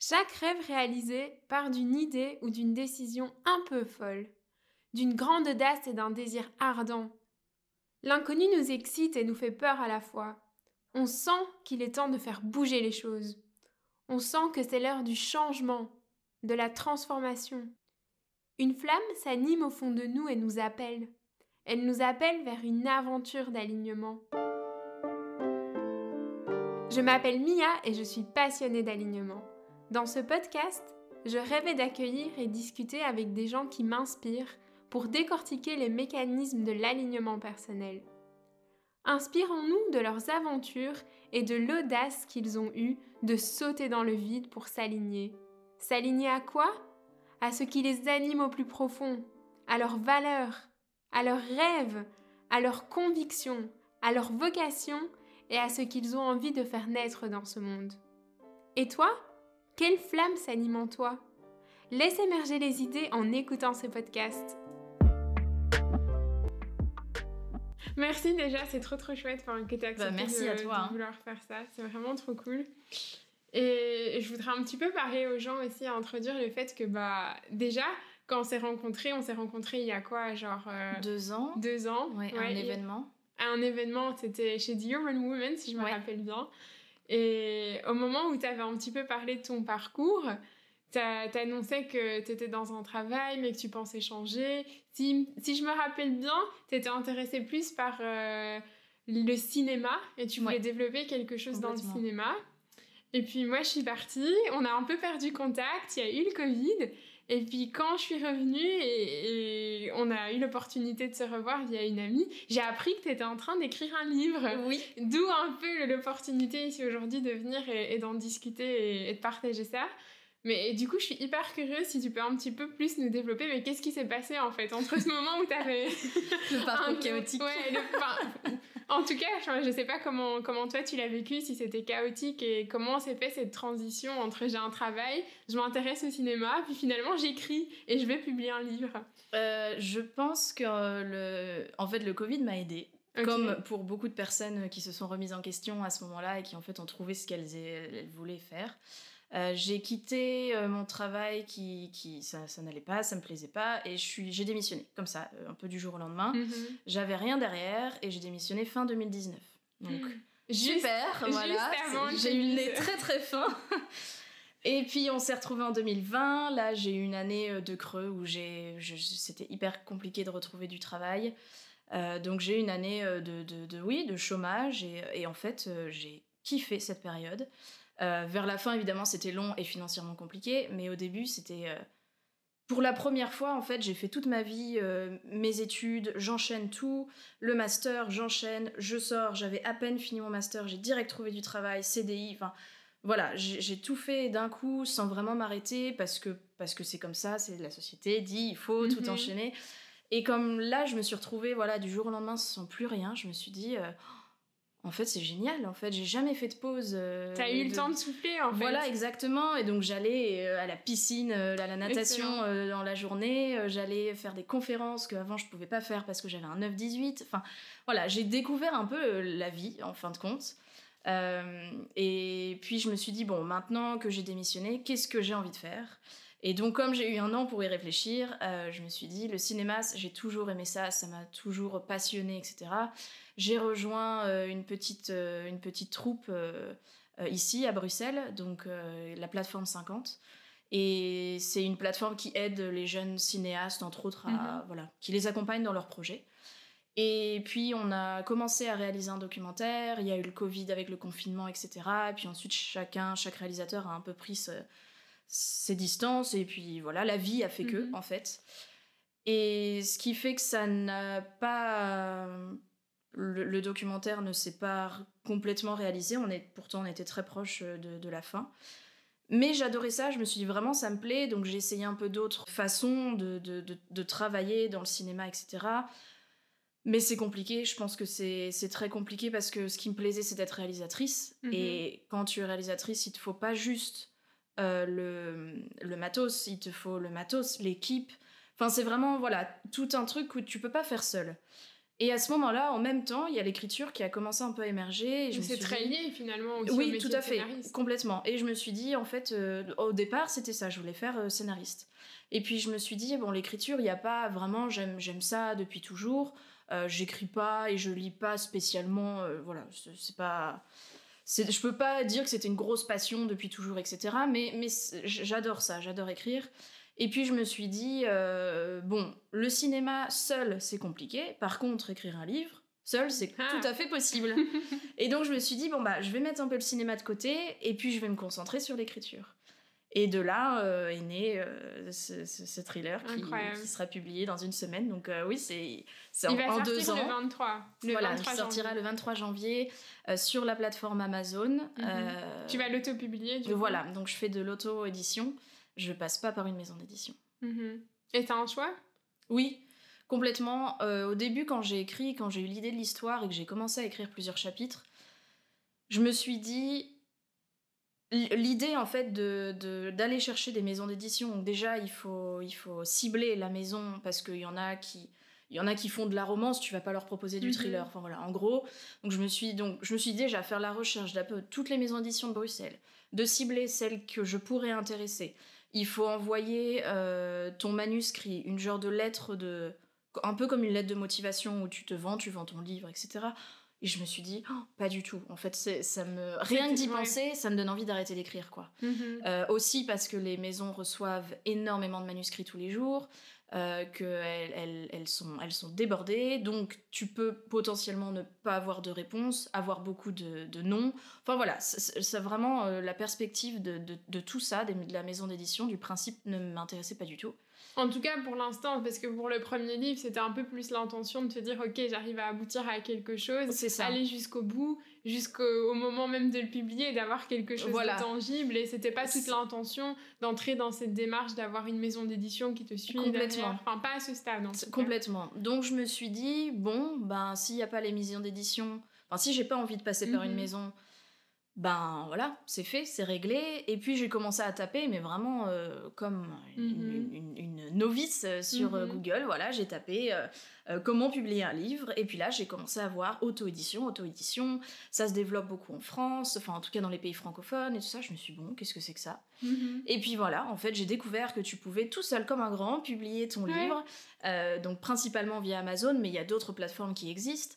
Chaque rêve réalisé part d'une idée ou d'une décision un peu folle, d'une grande audace et d'un désir ardent. L'inconnu nous excite et nous fait peur à la fois. On sent qu'il est temps de faire bouger les choses. On sent que c'est l'heure du changement, de la transformation. Une flamme s'anime au fond de nous et nous appelle. Elle nous appelle vers une aventure d'alignement. Je m'appelle Mia et je suis passionnée d'alignement. Dans ce podcast, je rêvais d'accueillir et discuter avec des gens qui m'inspirent pour décortiquer les mécanismes de l'alignement personnel. Inspirons-nous de leurs aventures et de l'audace qu'ils ont eue de sauter dans le vide pour s'aligner. S'aligner à quoi? À ce qui les anime au plus profond, à leurs valeurs, à leurs rêves, à leurs convictions, à leur vocation et à ce qu'ils ont envie de faire naître dans ce monde. Et toi? Quelle flamme s'anime en toi? Laisse émerger les idées en écoutant ce podcast. Merci déjà, c'est trop trop chouette que tu aies accepté bah, merci de, à toi, hein. vouloir faire ça. C'est vraiment trop cool. Et je voudrais un petit peu parler aux gens aussi à introduire le fait que bah déjà quand on s'est rencontrés, on s'est rencontrés il y a quoi genre euh, deux ans. Deux ans? Ouais, un événement. Un événement, c'était chez The Human Woman si je me rappelle bien. Et au moment où tu avais un petit peu parlé de ton parcours, tu annoncé que tu étais dans un travail, mais que tu pensais changer. Si, si je me rappelle bien, tu étais intéressée plus par euh, le cinéma et tu voulais développer quelque chose dans le cinéma. Et puis moi, je suis partie, on a un peu perdu contact, il y a eu le Covid. Et puis quand je suis revenue et, on a eu l'opportunité de se revoir via une amie, j'ai appris que tu étais en train d'écrire un livre. Oui. D'où un peu l'opportunité ici aujourd'hui de venir et, d'en discuter et, de partager ça. Mais du coup, je suis hyper curieuse si tu peux un petit peu plus nous développer. Mais qu'est-ce qui s'est passé en fait entre ce moment où tu avais. le parcours chaotique. Ouais, le... en tout cas, je sais pas comment, comment toi tu l'as vécu, si c'était chaotique et comment s'est fait cette transition entre j'ai un travail, je m'intéresse au cinéma, puis finalement j'écris et je vais publier un livre. Euh, je pense que le... en fait, le Covid m'a aidé. Comme pour beaucoup de personnes qui se sont remises en question à ce moment-là et qui en fait ont trouvé ce qu'elles voulaient faire. Euh, j'ai quitté euh, mon travail qui, qui ça, ça n'allait pas, ça me plaisait pas, et je suis, j'ai démissionné comme ça, euh, un peu du jour au lendemain. Mhm. J'avais rien derrière et j'ai démissionné fin 2019. Donc super, voilà. J'ai eu le nez très très fin. et puis on s'est retrouvé en 2020. Là, j'ai eu une année de creux où j'ai, c'était hyper compliqué de retrouver du travail. donc j'ai eu une année de, de, de, oui, de chômage et, et en fait j'ai kiffé cette période. Euh, vers la fin, évidemment, c'était long et financièrement compliqué, mais au début, c'était... Euh, pour la première fois, en fait, j'ai fait toute ma vie, euh, mes études, j'enchaîne tout, le master, j'enchaîne, je sors, j'avais à peine fini mon master, j'ai direct trouvé du travail, CDI, enfin voilà, j'ai tout fait d'un coup sans vraiment m'arrêter parce que parce que c'est comme ça, c'est la société dit il faut tout mhm. enchaîner. Et comme là, je me suis retrouvée voilà du jour au lendemain sans plus rien, je me suis dit en fait, c'est génial. En fait, j'ai jamais fait de pause. Euh, T'as eu le temps de souffler, en fait. Voilà, exactement. Et donc, j'allais euh, à la piscine, euh, à la natation dans la journée. j'allais faire des conférences que avant je pouvais pas faire parce que j'avais un 9-18. Enfin, voilà, j'ai découvert un peu la vie, en fin de compte. et puis, je me suis dit, bon, maintenant que j'ai démissionné, qu'est-ce que j'ai envie de faire? Et donc, comme j'ai eu un an pour y réfléchir, euh, je me suis dit, le cinéma, j'ai toujours aimé ça, ça m'a toujours passionné, etc. J'ai rejoint euh, une, petite, euh, une petite troupe ici, à Bruxelles, donc la plateforme 50. Et c'est une plateforme qui aide les jeunes cinéastes, entre autres, à, mhm. voilà, qui les accompagne dans leurs projets. Et puis on a commencé à réaliser un documentaire, il y a eu le Covid avec le confinement, etc. Et puis ensuite chacun, chaque réalisateur a un peu pris ce, ses distances et puis voilà, la vie a fait que mhm. en fait. Et ce qui fait que ça n'a pas le, documentaire ne s'est pas complètement réalisé. On est pourtant on était très proche de, la fin. Mais j'adorais ça, je me suis dit vraiment ça me plaît, donc j'ai essayé un peu d'autres façons de, de, de, travailler dans le cinéma, etc. Mais c'est compliqué, je pense que c'est très compliqué parce que ce qui me plaisait c'est d'être réalisatrice. Mhm. Et quand tu es réalisatrice, il te faut pas juste euh, le, le, matos, il te faut le matos, l'équipe. Enfin, c'est vraiment, voilà, tout un truc que tu peux pas faire seul. Et à ce moment-là, en même temps, il y a l'écriture qui a commencé un peu à émerger. C'est très lié finalement aussi Oui, tout à fait, complètement. Et je me suis dit, en fait, euh, au départ, c'était ça, je voulais faire euh, scénariste. Et puis je me suis dit, bon, l'écriture, il n'y a pas vraiment, j'aime ça depuis toujours. Euh, j'écris pas et je lis pas spécialement, voilà, c'est pas je peux pas dire que c'était une grosse passion depuis toujours, etc. Mais, mais j'adore ça, j'adore écrire. Et puis je me suis dit, euh, bon, le cinéma seul, c'est compliqué. Par contre, écrire un livre, seul, c'est ah. tout à fait possible. et donc je me suis dit, bon, bah, je vais mettre un peu le cinéma de côté et puis je vais me concentrer sur l'écriture. Et de là euh, est né euh, ce, thriller qui, sera publié dans une semaine. Donc oui, c'est en, en deux ans. Le 23. Le voilà, il sortira le 23 janvier sur la plateforme Amazon. Mhm. tu vas l'auto-publier Voilà, donc je fais de l'auto-édition je passe pas par une maison d'édition. Mhm. Et t'as un choix? Oui, complètement. Euh, au début, quand j'ai écrit, quand j'ai eu l'idée de l'histoire et que j'ai commencé à écrire plusieurs chapitres, je me suis dit l'idée en fait de d'aller chercher des maisons d'édition. Déjà, il faut il faut cibler la maison parce qu'il y en a qui il y en a qui font de la romance, tu vas pas leur proposer du mhm. thriller. Enfin voilà, en gros, donc je me suis donc je me suis dit déjà faire la recherche d'un toutes les maisons d'édition de Bruxelles, de cibler celles que je pourrais intéresser, il faut envoyer euh, ton manuscrit, une genre de lettre de. un peu comme une lettre de motivation où tu te vends, tu vends ton livre, etc. Et je me suis dit, oh, pas du tout. En fait, ça me rien que d'y penser, ça me donne envie d'arrêter d'écrire, quoi. Mhm. Euh, aussi parce que les maisons reçoivent énormément de manuscrits tous les jours euh, qu'elles elles, sont, elles sont débordées, donc tu peux potentiellement ne pas avoir de réponse, avoir beaucoup de, de non. Enfin voilà, c'est vraiment euh, la perspective de, de, de, tout ça, de la maison d'édition, du principe ne m'intéressait pas du tout. En tout cas, pour l'instant, parce que pour le premier livre, c'était un peu plus l'intention de te dire, ok, j'arrive à aboutir à quelque chose, ça. aller jusqu'au bout, jusqu'au moment même de le publier, d'avoir quelque chose de tangible. Et c'était pas toute l'intention d'entrer dans cette démarche d'avoir une maison d'édition qui te suit Complètement. Enfin, pas à ce stade. Complètement. Donc je me suis dit, bon, ben s'il n'y a pas les maisons d'édition, enfin si j'ai pas envie de passer par une mhm. maison ben voilà, c'est fait, c'est réglé. Et puis j'ai commencé à taper, mais vraiment euh, comme mhm. une, novice euh, sur euh, mhm. Google. Voilà, j'ai tapé comment publier un livre. Et puis là, j'ai commencé à voir auto-édition, auto-édition. Ça se développe beaucoup en France, enfin en tout cas dans les pays francophones et tout ça. Je me suis dit, bon, qu'est-ce que c'est que ça? Mhm. Et puis voilà, en fait, j'ai découvert que tu pouvais tout seul comme un grand publier ton livre. donc principalement via Amazon, mais il y a d'autres plateformes qui existent.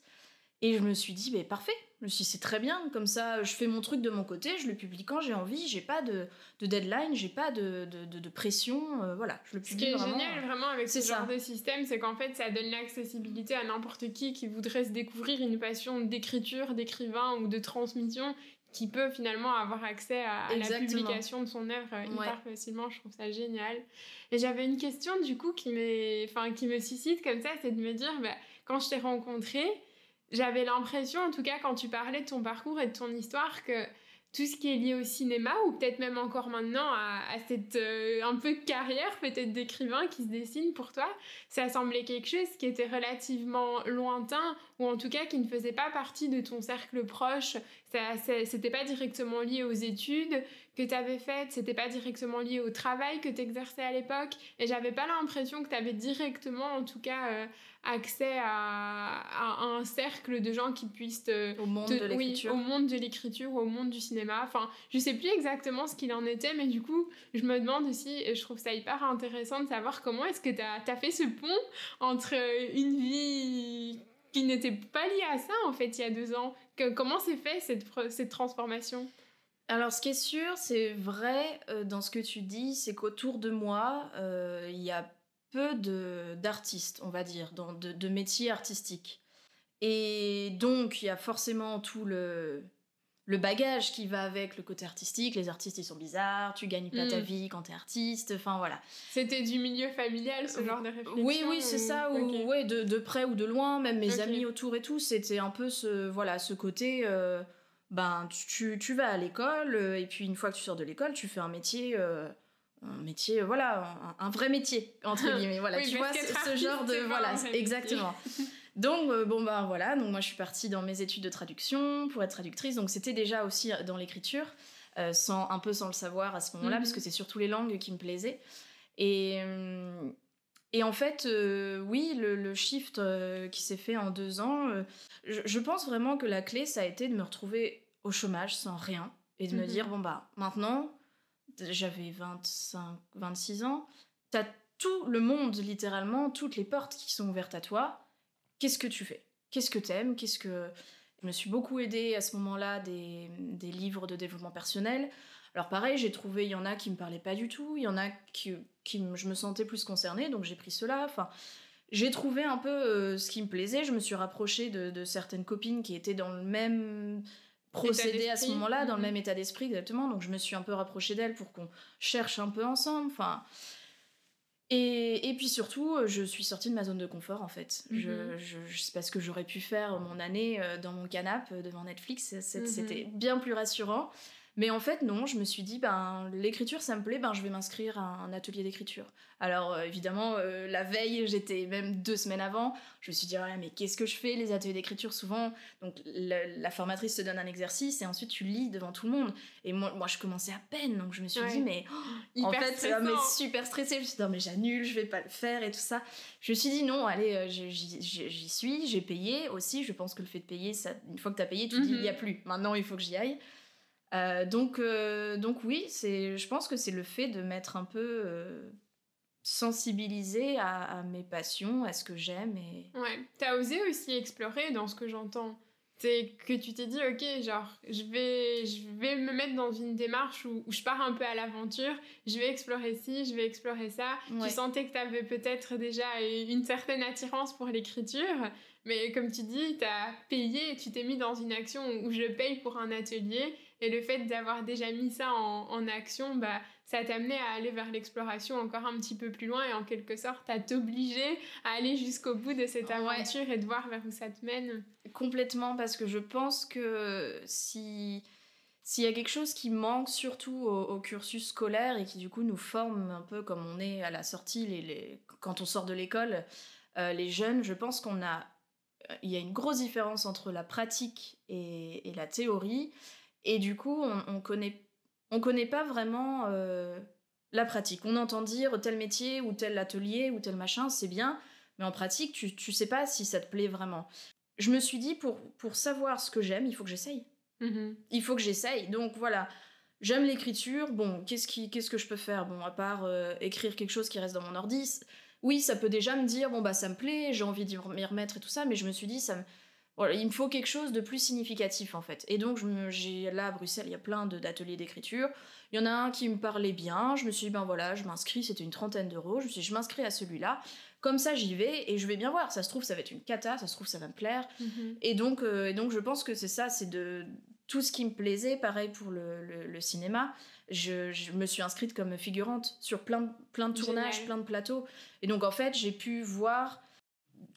Et je me suis dit, mais parfait, je me suis dit, c'est très bien, comme ça, je fais mon truc de mon côté, je le publie quand j'ai envie, j'ai pas de, de deadline, j'ai pas de, de, de pression, euh, voilà, je le publie Ce qui est génial vraiment avec ce genre de système, c'est qu'en fait, ça donne l'accessibilité à n'importe qui qui voudrait se découvrir une passion d'écriture, d'écrivain ou de transmission, qui peut finalement avoir accès à, la publication de son œuvre euh, hyper facilement. Je trouve ça génial. Et j'avais une question du coup qui, qui me suscite comme ça, c'est de me dire, bah, quand je t'ai rencontré, j'avais l'impression, en tout cas, quand tu parlais de ton parcours et de ton histoire, que tout ce qui est lié au cinéma, ou peut-être même encore maintenant à, cette euh, un peu carrière peut-être d'écrivain qui se dessine pour toi, ça semblait quelque chose qui était relativement lointain, ou en tout cas qui ne faisait pas partie de ton cercle proche. Ça, c'était pas directement lié aux études que tu avais faites, c'était pas directement lié au travail que tu exerçais à l'époque, et j'avais pas l'impression que tu avais directement, en tout cas, euh, accès à, un cercle de gens qui puissent au monde de l'écriture. au monde de l'écriture au monde du cinéma. Enfin je sais plus exactement ce qu'il en était mais du coup je me demande aussi et je trouve ça hyper intéressant de savoir comment est-ce que tu as, as, fait ce pont entre une vie qui n'était pas liée à ça en fait il y a deux ans. Que, comment s'est fait cette, cette transformation? Alors, ce qui est sûr, c'est vrai euh, dans ce que tu dis, c'est qu'autour de moi, euh, il y a peu d'artistes, on va dire, dans, de, métiers artistiques. Et donc, il y a forcément tout le, le bagage qui va avec le côté artistique. Les artistes, ils sont bizarres, tu gagnes pas ta mm. vie quand t'es artiste, enfin voilà. C'était du milieu familial, ce genre de réflexion Oui, oui, c'est ça, ou, ouais, de, de, près ou de loin, même mes amis autour et tout, c'était un peu ce, voilà, ce côté... Euh, ben, tu, tu, vas à l'école, euh, et puis une fois que tu sors de l'école, tu fais un métier... Euh, un métier, voilà, un, vrai métier, entre guillemets. Voilà, tu vois, ce, genre de. Voilà, exactement. donc, euh, bon, ben voilà, donc moi je suis partie dans mes études de traduction pour être traductrice, donc c'était déjà aussi dans l'écriture, euh, sans, un peu sans le savoir à ce moment-là, parce mhm. que c'est surtout les langues qui me plaisaient. Et, Et en fait, euh, oui, le, shift euh, qui s'est fait en deux ans, euh, je, pense vraiment que la clé, ça a été de me retrouver au chômage sans rien et de me mhm. dire, bon bah, maintenant, j'avais 25, 26 ans, t'as tout le monde, littéralement, toutes les portes qui sont ouvertes à toi. Qu'est-ce que tu fais? Qu'est-ce que t'aimes? Qu'est-ce que... Je me suis beaucoup aidée à ce moment-là des, des livres de développement personnel. Alors pareil, j'ai trouvé, il y en a qui me parlaient pas du tout, il y en a qui, qui je me sentais plus concernée, donc j'ai pris cela. Enfin, j'ai trouvé un peu euh, ce qui me plaisait. Je me suis rapprochée de, certaines copines qui étaient dans le même procédé à ce moment-là, dans le mhm. même état d'esprit exactement. Donc je me suis un peu rapprochée d'elles pour qu'on cherche un peu ensemble. Enfin. Et, et, puis surtout, je suis sortie de ma zone de confort en fait. Je, mhm. je, je, parce que j'aurais pu faire mon année euh, dans mon canapé devant Netflix. Mhm. C'était bien plus rassurant. Mais en fait, non, je me suis dit, ben, l'écriture, ça me plaît, ben, je vais m'inscrire à un atelier d'écriture. Alors, euh, évidemment, euh, la veille, j'étais même deux semaines avant, je me suis dit, oh mais qu'est-ce que je fais Les ateliers d'écriture, souvent, donc la, formatrice te donne un exercice et ensuite tu lis devant tout le monde. Et moi, moi je commençais à peine, donc je me suis dit, mais oh, en fait, c'est mais super stressée. Je me suis dit, non, mais j'annule, je vais pas le faire et tout ça. Je me suis dit, non, allez, euh, j'y suis, j'ai payé aussi. Je pense que le fait de payer, ça, une fois que tu as payé, tu dis, il n'y a mhm. plus. Maintenant, il faut que j'y aille. Euh, donc, euh, donc oui, c'est, je pense que c'est le fait de m'être un peu euh, sensibilisée à, mes passions, à ce que j'aime. Et... Ouais, t'as osé aussi explorer dans ce que j'entends. C'est que tu t'es dit, ok, genre, je vais, je vais me mettre dans une démarche où, je pars un peu à l'aventure, je vais explorer ci, je vais explorer ça. Tu sentais que t'avais peut-être déjà une certaine attirance pour l'écriture, mais comme tu dis, t'as payé, tu t'es mis dans une action où je paye pour un atelier et le fait d'avoir déjà mis ça en, action, bah, ça t'a amené à aller vers l'exploration encore un petit peu plus loin et en quelque sorte à t'obliger à aller jusqu'au bout de cette aventure et de voir vers où ça te mène. Complètement, parce que je pense que si s'il y a quelque chose qui manque surtout au, cursus scolaire et qui du coup nous forme un peu comme on est à la sortie, les, quand on sort de l'école, euh, les jeunes, je pense qu'on a, il y a une grosse différence entre la pratique et, et la théorie. Et du coup, on, on connaît, on connaît pas vraiment euh, la pratique. On entend dire tel métier ou tel atelier ou tel machin, c'est bien, mais en pratique, tu, tu sais pas si ça te plaît vraiment. Je me suis dit, pour, pour savoir ce que j'aime, il faut que j'essaye. Mm-hmm. Il faut que j'essaye. Donc voilà, j'aime l'écriture. Bon, qu'est-ce, qui, qu'est-ce que je peux faire? Bon, à part euh, écrire quelque chose qui reste dans mon ordi, oui, ça peut déjà me dire, bon, bah ça me plaît, j'ai envie d'y remettre et tout ça, mais je me suis dit, ça me il me faut quelque chose de plus significatif en fait. Et donc j'ai là à Bruxelles, il y a plein d'ateliers d'écriture. Il y en a un qui me parlait bien. Je me suis dit ben voilà, je m'inscris, c'était une trentaine d'euros. Je me suis dit je m'inscris à celui-là. Comme ça j'y vais et je vais bien voir. Ça se trouve ça va être une cata, ça se trouve ça va me plaire. Mhm. Et donc euh, et donc je pense que c'est ça, c'est de tout ce qui me plaisait. Pareil pour le, cinéma. Je, me suis inscrite comme figurante sur plein, plein de tournages, plein de plateaux. Et donc en fait j'ai pu voir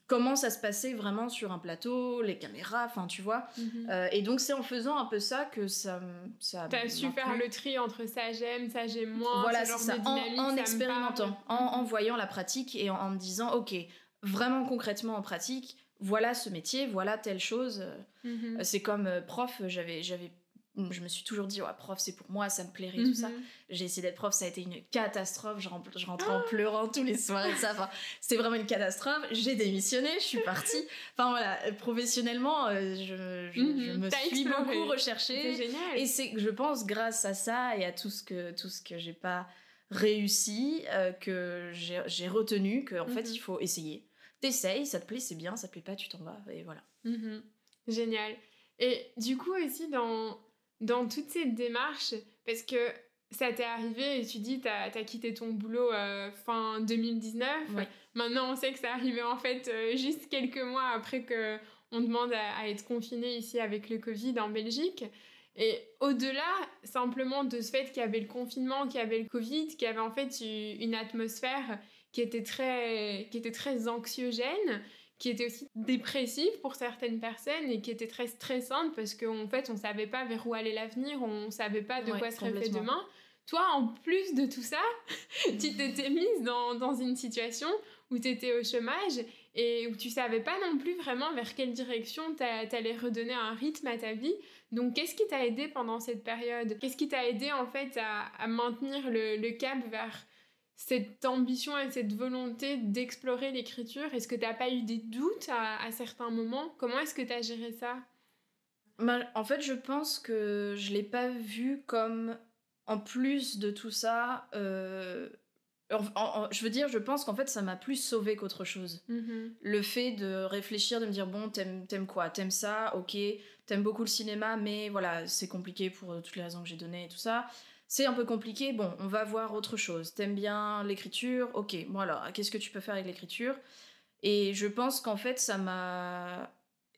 comment ça se passait vraiment sur un plateau, les caméras, enfin tu vois. Mhm. Euh, et donc c'est en faisant un peu ça que ça ça T'as su faire le tri entre ça j'aime, ça j'aime moins. Voilà, c'est ça. En, expérimentant, en, voyant la pratique et en, me disant, ok, vraiment concrètement en pratique, voilà ce métier, voilà telle chose. Mhm. C'est comme euh, prof, j'avais j'avais je me suis toujours dit, ouais, prof, c'est pour moi, ça me plairait, tout ça. Mhm. J'ai essayé d'être prof, ça a été une catastrophe. Je, rentrais en pleurant tous les soirs et ça. Enfin, c'était vraiment une catastrophe. J'ai démissionné, je suis partie. Enfin voilà, professionnellement, euh, je, mhm. me suis beaucoup recherchée. C'est génial. Et c'est, je pense, grâce à ça et à tout ce que, tout ce que j'ai pas réussi, euh, que j'ai retenu qu'en en fait, il faut essayer. T'essayes, ça te plaît, c'est bien, ça te plaît pas, tu t'en vas. Et voilà. Génial. Et du coup aussi, dans dans toute cette démarche, parce que ça t'est arrivé et tu dis tu as, quitté ton boulot euh, fin 2019. Maintenant, on sait que ça arrivé en fait euh, juste quelques mois après que on demande à, être confiné ici avec le Covid en Belgique. Et au-delà simplement de ce fait qu'il y avait le confinement, qu'il y avait le Covid, qu'il y avait en fait une atmosphère qui était très, qui était très anxiogène, qui était aussi dépressive pour certaines personnes et qui était très stressante parce qu'en fait, on savait pas vers où allait l'avenir, on savait pas de quoi serait fait demain. Toi, en plus de tout ça, tu t'étais mise dans, dans, une situation où tu étais au chômage et où tu savais pas non plus vraiment vers quelle direction tu allais redonner un rythme à ta vie. Donc, qu'est-ce qui t'a aidé pendant cette période? Qu'est-ce qui t'a aidé en fait à, à maintenir le, le cap vers cette ambition et cette volonté d'explorer l'écriture? Est-ce que tu n'as pas eu des doutes à, certains moments? Comment est-ce que tu as géré ça? En fait, je pense que je ne l'ai pas vu comme, en plus de tout ça, euh, je veux dire, je pense qu'en fait, ça m'a plus sauvé qu'autre chose. Mm-hmm. Le fait de réfléchir, de me dire, bon, t'aimes quoi? T'aimes ça? Ok. T'aimes beaucoup le cinéma, mais voilà, c'est compliqué pour toutes les raisons que j'ai données et tout ça c'est un peu compliqué, bon, on va voir autre chose. T'aimes bien l'écriture? Ok, bon alors, qu'est-ce que tu peux faire avec l'écriture? Et je pense qu'en fait, ça m'a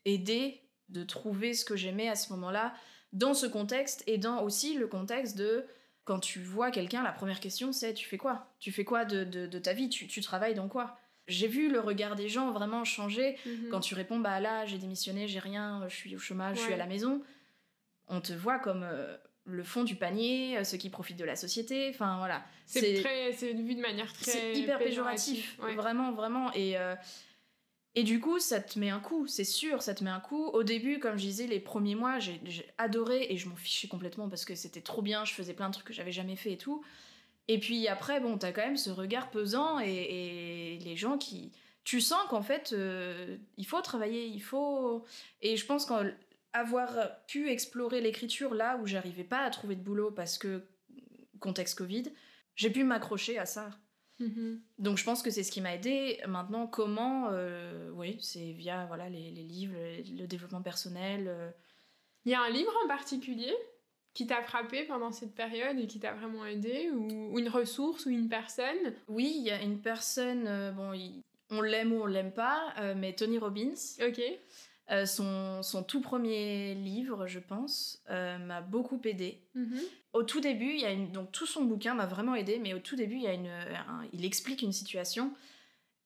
aidé de trouver ce que j'aimais à ce moment-là, dans ce contexte, et dans aussi le contexte de quand tu vois quelqu'un, la première question c'est tu fais quoi? Tu fais quoi de, de, ta vie? Tu, tu, travailles dans quoi? J'ai vu le regard des gens vraiment changer. Mhm. quand tu réponds bah là j'ai démissionné, j'ai rien, je suis au chômage, je suis à la maison. On te voit comme euh, le fond du panier, euh, ceux qui profitent de la société, enfin voilà. C'est très, c'est vu de manière très. C'est hyper péjoratif, vraiment, vraiment. Et, euh, et du coup, ça te met un coup, c'est sûr, ça te met un coup. Au début, comme je disais, les premiers mois, j'ai adoré et je m'en fichais complètement parce que c'était trop bien, je faisais plein de trucs que j'avais jamais fait et tout. Et puis après, bon, t'as quand même ce regard pesant et, les gens qui. Tu sens qu'en fait, euh, il faut travailler, il faut. Et je pense qu'en avoir pu explorer l'écriture là où j'arrivais pas à trouver de boulot parce que contexte Covid, j'ai pu m'accrocher à ça. Mm-hmm. Donc je pense que c'est ce qui m'a aidé. Maintenant, comment euh, Oui, c'est via voilà les, livres, le développement personnel. Euh. Il y a un livre en particulier qui t'a frappé pendant cette période et qui t'a vraiment aidé ou, une ressource ou une personne? Oui, il y a une personne, euh, bon, on l'aime ou on l'aime pas, mais Tony Robbins. Ok. Euh, son, son, tout premier livre, je pense, euh, m'a beaucoup aidé. Mhm. Au tout début, il y a une, donc tout son bouquin m'a vraiment aidé, mais au tout début, il, y a une, il explique une situation.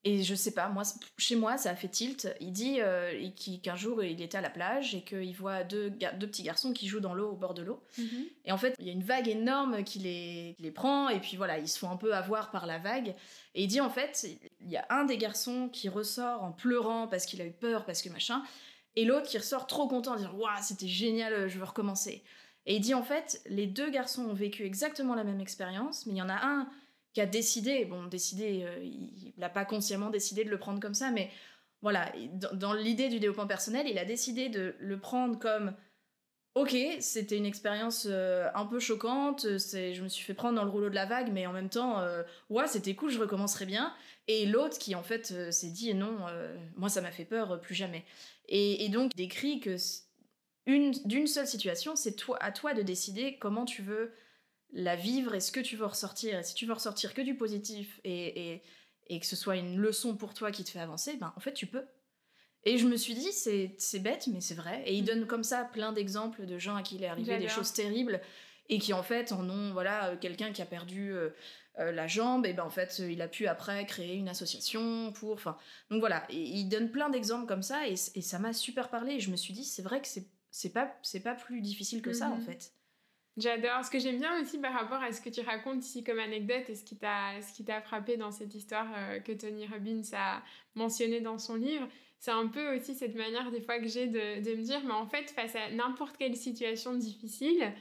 Et je sais pas, moi, chez moi, ça a fait tilt. Il dit euh, qu'un jour, il était à la plage et qu'il voit deux, deux petits garçons qui jouent dans l'eau, au bord de l'eau. Mhm. Et en fait, il y a une vague énorme qui les, les prend, et puis voilà, ils se font un peu avoir par la vague. Et il dit, en fait, il y a un des garçons qui ressort en pleurant parce qu'il a eu peur, parce que machin et l'autre qui ressort trop content en disant Waouh, c'était génial, je veux recommencer. Et il dit en fait, les deux garçons ont vécu exactement la même expérience, mais il y en a un qui a décidé, bon, décidé, euh, il n'a pas consciemment décidé de le prendre comme ça, mais voilà, dans, l'idée du développement personnel, il a décidé de le prendre comme Ok, c'était une expérience euh, un peu choquante, je me suis fait prendre dans le rouleau de la vague, mais en même temps, euh, ouais, c'était cool, je recommencerai bien. Et l'autre qui en fait s'est dit non, moi ça m'a fait peur, plus jamais. Et, donc décrit que d'une seule situation, c'est toi, à toi de décider comment tu veux la vivre et ce que tu veux ressortir. Et si tu veux ressortir que du positif et, et, que ce soit une leçon pour toi qui te fait avancer, ben en fait tu peux. Et je me suis dit, c'est bête, mais c'est vrai. Et il mm. donne comme ça plein d'exemples de gens à qui il est arrivé des choses terribles et qui en fait en ont, voilà, euh, quelqu'un qui a perdu euh, la jambe, et ben en fait, il a pu après créer une association pour. Enfin, donc voilà, il donne plein d'exemples comme ça, et, ça m'a super parlé. Et je me suis dit, c'est vrai que c'est pas, pas plus difficile que ça en mhm. fait. J'adore. Ce que j'aime bien aussi par rapport à ce que tu racontes ici comme anecdote et ce qui t'a frappé dans cette histoire euh, que Tony Robbins a mentionné dans son livre, c'est un peu aussi cette manière des fois que j'ai de, de me dire, mais en fait, face à n'importe quelle situation difficile,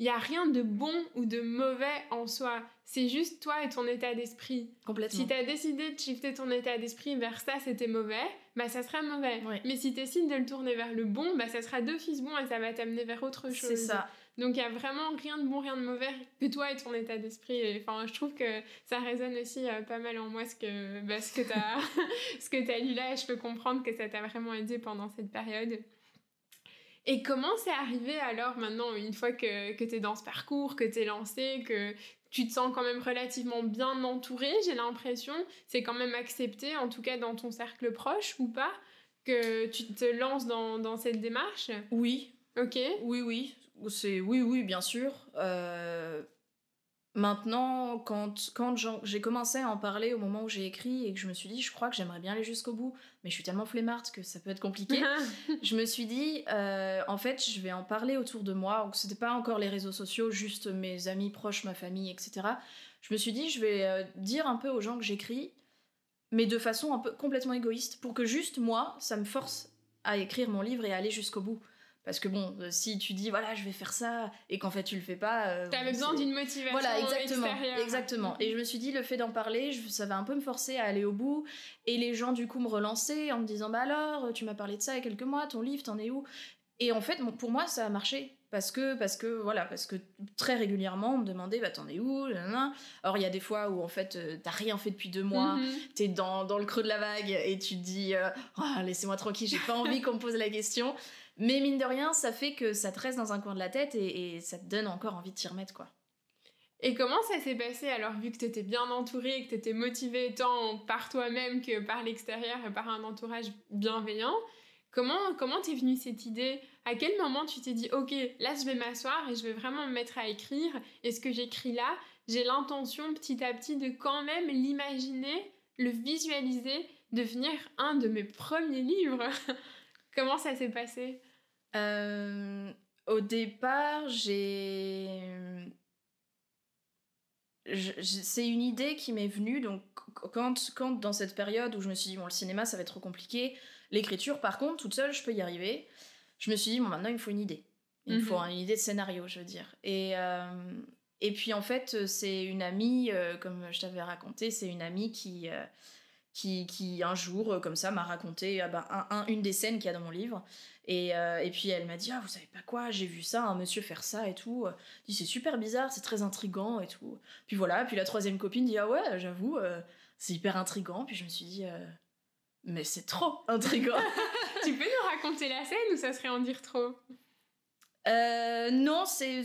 il n'y a rien de bon ou de mauvais en soi. C'est juste toi et ton état d'esprit. Complètement. Si tu as décidé de shifter ton état d'esprit vers ça, c'était mauvais, bah ça sera mauvais. Mais si tu décides de le tourner vers le bon, bah ça sera d'office bon et ça va t'amener vers autre chose. C'est ça. Donc il y a vraiment rien de bon, rien de mauvais que toi et ton état d'esprit. Enfin, je trouve que ça résonne aussi euh, pas mal en moi ce que, bah, ce que ce que as lu là et je peux comprendre que ça t'a vraiment aidé pendant cette période. Et comment c'est arrivé alors maintenant, une fois que, que tu es dans ce parcours, que tu es lancé, que tu te sens quand même relativement bien entouré, j'ai l'impression, c'est quand même accepté, en tout cas dans ton cercle proche ou pas, que tu te lances dans, dans cette démarche? Oui. Ok. Oui, oui. C'est oui, oui, bien sûr. Euh, Maintenant, quand, quand j'ai commencé à en parler au moment où j'ai écrit et que je me suis dit, je crois que j'aimerais bien aller jusqu'au bout, mais je suis tellement flemmarde que ça peut être compliqué, je me suis dit, euh, en fait, je vais en parler autour de moi. Donc, c'était pas encore les réseaux sociaux, juste mes amis proches, ma famille, etc. Je me suis dit, je vais euh, dire un peu aux gens que j'écris, mais de façon un peu complètement égoïste, pour que juste moi, ça me force à écrire mon livre et à aller jusqu'au bout. Parce que bon, euh, si tu dis voilà, je vais faire ça et qu'en fait tu le fais pas. Euh, T'avais besoin d'une motivation. Voilà, exactement. Exactement. Et je me suis dit, le fait d'en parler, ça va un peu me forcer à aller au bout. Et les gens, du coup, me relançaient en me disant bah alors, tu m'as parlé de ça il y a quelques mois, ton livre, t'en es où? Et en fait, pour moi, ça a marché. Parce que, parce que, voilà, parce que très régulièrement, on me demandait, bah, t'en es où? Alors, il y a des fois où, en fait, euh, t'as rien fait depuis deux mois, mhm. es t'es dans, dans, le creux de la vague et tu te dis, oh, laissez-moi tranquille, j'ai pas envie qu'on me pose la question. Mais mine de rien, ça fait que ça te reste dans un coin de la tête et, ça te donne encore envie de t'y remettre, quoi. Et comment ça s'est passé alors, vu que tu étais bien entourée et que tu étais motivée tant par toi-même que par l'extérieur et par un entourage bienveillant Comment comment t'es venue cette idée? À quel moment tu t'es dit ok là je vais m'asseoir et je vais vraiment me mettre à écrire et ce que j'écris là j'ai l'intention petit à petit de quand même l'imaginer, le visualiser, devenir un de mes premiers livres? comment ça s'est passé? Euh, au départ, j'ai. C'est une idée qui m'est venue, donc quand, quand dans cette période où je me suis dit, bon, le cinéma ça va être trop compliqué, l'écriture par contre, toute seule, je peux y arriver, je me suis dit, bon, maintenant il me faut une idée. Il me faut mhm. une idée de scénario, je veux dire. Et, euh, et puis en fait, c'est une amie, euh, comme je t'avais raconté, c'est une amie qui, qui, qui, un jour, comme ça, m'a raconté ah bah, un, une des scènes qu'il y a dans mon livre. Et, euh, et, puis elle m'a dit ah vous savez pas quoi j'ai vu ça un monsieur faire ça et tout. Dit c'est super bizarre c'est très intrigant et tout. Puis voilà puis la troisième copine dit ah ouais j'avoue euh, c'est hyper intrigant. Puis je me suis dit euh, mais c'est trop intrigant. Tu peux nous raconter la scène ou ça serait en dire trop? Non, c'est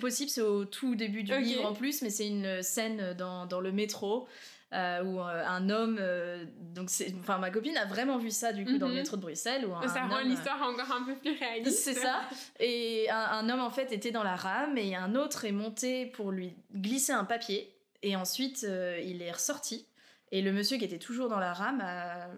possible, c'est au tout début du livre en plus, mais c'est une scène dans, dans le métro euh, où euh, un homme euh, donc c'est enfin ma copine a vraiment vu ça du coup dans le mhm. métro de Bruxelles où ça rend l'histoire encore un peu plus réaliste c'est ça et un, homme en fait était dans la rame et un autre est monté pour lui glisser un papier et ensuite il est ressorti et le monsieur qui était toujours dans la rame a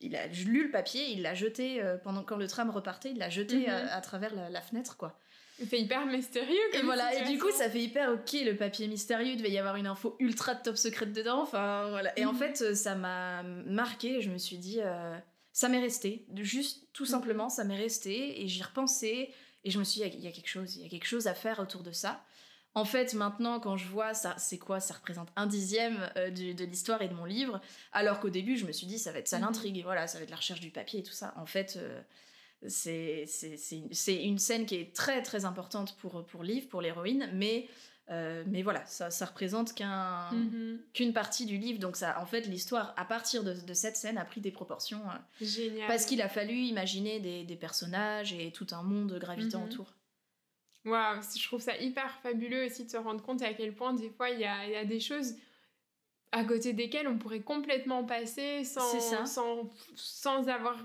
il a lu le papier, il l'a jeté pendant quand le tram repartait, il l'a jeté mhm. à, travers la, la, fenêtre quoi. C'est hyper mystérieux. Comme et voilà, et du coup, ça fait hyper ok le papier mystérieux. Il devait y avoir une info ultra top secrète dedans. Enfin, voilà. Et en mhm. fait, ça m'a marqué. Je me suis dit, euh, ça m'est resté. Juste, tout mhm. simplement, ça m'est resté. Et j'y repensais. Et je me suis dit, il y a quelque chose, il y a quelque chose à faire autour de ça. En fait, maintenant, quand je vois ça, c'est quoi Ça représente un dixième euh, de, l'histoire et de mon livre. Alors qu'au début, je me suis dit, ça va être ça mhm. l'intrigue. Et voilà, ça va être la recherche du papier et tout ça. En fait. Euh, c'est une scène qui est très très importante pour, pour Liv, pour l'héroïne, mais, euh, mais voilà, ça, ça représente mm-hmm. qu'une partie du livre. Donc ça, en fait, l'histoire, à partir de, de, cette scène, a pris des proportions. Euh, Génial. Parce qu'il a fallu imaginer des, des, personnages et tout un monde gravitant mm-hmm. autour. Waouh, je trouve ça hyper fabuleux aussi de se rendre compte à quel point des fois il y a, y a des choses à côté desquelles on pourrait complètement passer sans, sans, sans avoir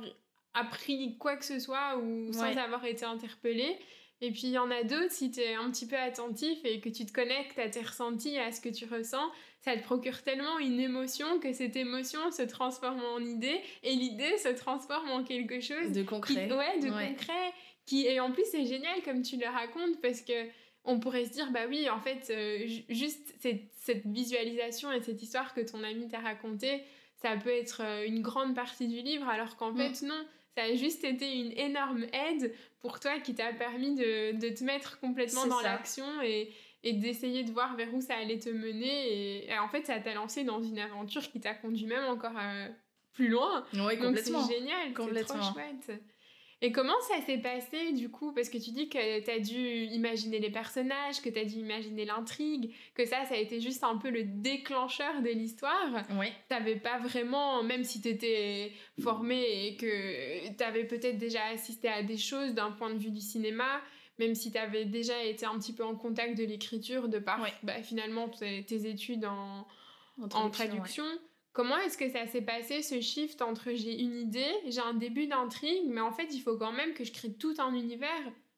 appris quoi que ce soit ou sans avoir été interpellé. Et puis il y en a d'autres, si tu es un petit peu attentif et que tu te connectes à tes ressentis, à ce que tu ressens, ça te procure tellement une émotion que cette émotion se transforme en idée et l'idée se transforme en quelque chose de concret. ouais, de concret. Qui, et en plus, c'est génial comme tu le racontes parce que on pourrait se dire, bah oui, en fait, euh, juste cette, cette, visualisation et cette histoire que ton ami t'a racontée, ça peut être euh, une grande partie du livre, alors qu'en mm. fait, non ça a juste été une énorme aide pour toi qui t'a permis de, de, te mettre complètement dans l'action et, et d'essayer de voir vers où ça allait te mener. Et, en fait, ça t'a lancé dans une aventure qui t'a conduit même encore euh, plus loin. Donc c'est génial, c'est trop chouette. Et comment ça s'est passé du coup? Parce que tu dis que tu as dû imaginer les personnages, que tu as dû imaginer l'intrigue, que ça, ça a été juste un peu le déclencheur de l'histoire. Oui. T'avais pas vraiment, même si tu étais formé et que tu avais peut-être déjà assisté à des choses d'un point de vue du cinéma, même si tu avais déjà été un petit peu en contact de l'écriture de par bah, finalement tes, études en, en traduction. Comment est-ce que ça s'est passé ce shift entre j'ai une idée, j'ai un début d'intrigue, mais en fait il faut quand même que je crée tout un univers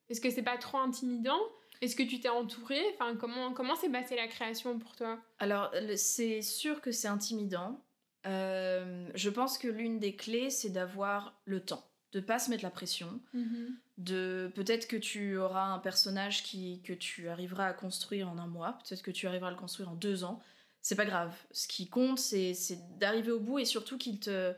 Est-ce que c'est pas trop intimidant? Est-ce que tu t'es entouré Enfin comment comment s'est passée la création pour toi? Alors c'est sûr que c'est intimidant. Euh, je pense que l'une des clés c'est d'avoir le temps, de pas se mettre la pression, mm-hmm. de peut-être que tu auras un personnage qui que tu arriveras à construire en un mois, peut-être que tu arriveras à le construire en deux ans c'est pas grave. Ce qui compte, c'est d'arriver au bout et surtout qu'il te